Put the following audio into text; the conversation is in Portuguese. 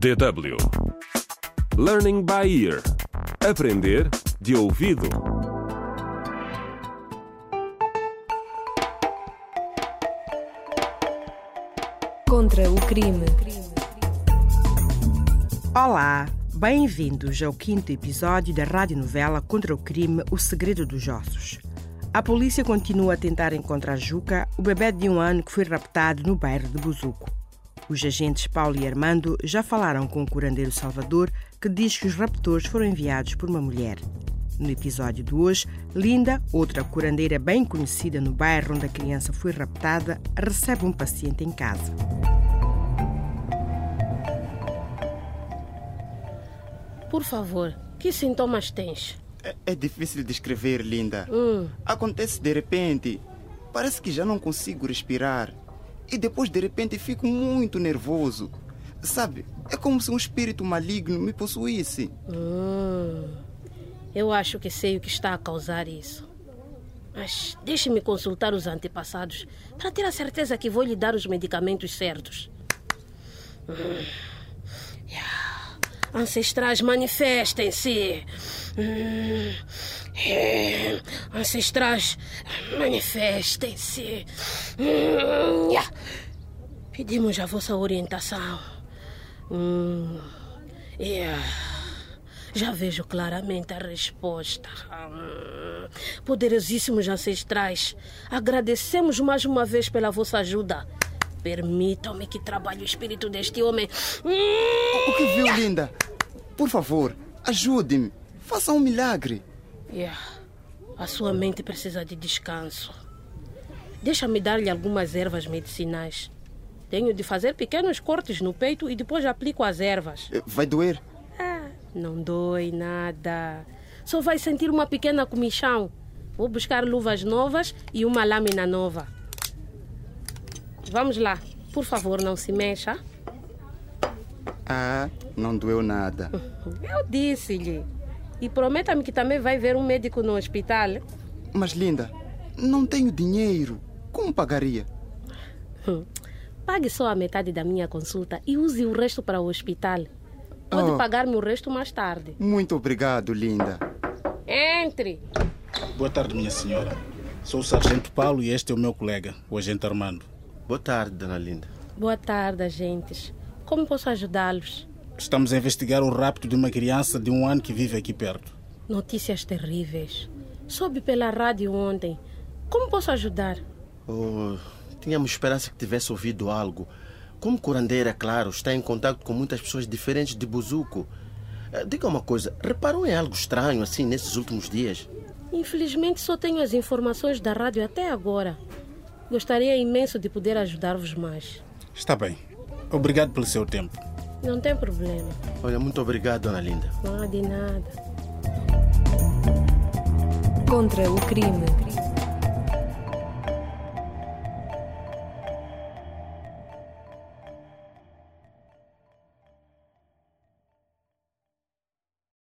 DW Learning by Ear Aprender de ouvido. Contra o crime. Olá, bem-vindos ao quinto episódio da radionovela Contra o Crime O Segredo dos Ossos. A polícia continua a tentar encontrar Juca, o bebê de um ano que foi raptado no bairro de Buzuco. Os agentes Paulo e Armando já falaram com o curandeiro Salvador, que diz que os raptores foram enviados por uma mulher. No episódio de hoje, Linda, outra curandeira bem conhecida no bairro onde a criança foi raptada, recebe um paciente em casa. Por favor, que sintomas tens? É, é difícil descrever, linda. Hum. Acontece de repente. Parece que já não consigo respirar. E depois de repente fico muito nervoso. Sabe, é como se um espírito maligno me possuísse. Hum. Eu acho que sei o que está a causar isso. Mas deixe-me consultar os antepassados para ter a certeza que vou lhe dar os medicamentos certos. Hum. Yeah. Ancestrais, manifestem-se. Hum. É. Ancestrais, manifestem-se. Hum. Yeah. Pedimos a vossa orientação. Hum. Yeah. Já vejo claramente a resposta. Hum. Poderosíssimos ancestrais, agradecemos mais uma vez pela vossa ajuda. Permitam-me que trabalhe o espírito deste homem. O que viu, linda? Por favor, ajude-me. Faça um milagre. Yeah. A sua mente precisa de descanso. Deixa-me dar-lhe algumas ervas medicinais. Tenho de fazer pequenos cortes no peito e depois aplico as ervas. Eh, Vai doer? Ah, não dói nada. Só vai sentir uma pequena comichão. Vou buscar luvas novas e uma lâmina nova. Vamos lá. Por favor, não se mexa. Ah, não doeu nada. Eu disse-lhe. E prometa-me que também vai ver um médico no hospital. Mas, linda, não tenho dinheiro. Como pagaria? Pague só a metade da minha consulta e use o resto para o hospital. Pode Oh. pagar-me o resto mais tarde. Muito obrigado, linda. Entre. Boa tarde, minha senhora. Sou o Sargento Paulo e este é o meu colega, o Agente Armando. Boa tarde, dona Linda. Boa tarde, agentes. Como posso ajudá-los? Estamos a investigar o rapto de uma criança de um ano que vive aqui perto. Notícias terríveis. Soube pela rádio ontem. Como posso ajudar? Oh, tínhamos esperança que tivesse ouvido algo. Como curandeira, claro, está em contato com muitas pessoas diferentes de Buzuco. Eh, Diga uma coisa, reparou em algo estranho assim nesses últimos dias? Infelizmente só tenho as informações da rádio até agora. Gostaria imenso de poder ajudar-vos mais. Está bem. Obrigado pelo seu tempo. Não tem problema. Olha, muito obrigado, dona Linda. Não há de nada. Contra o crime.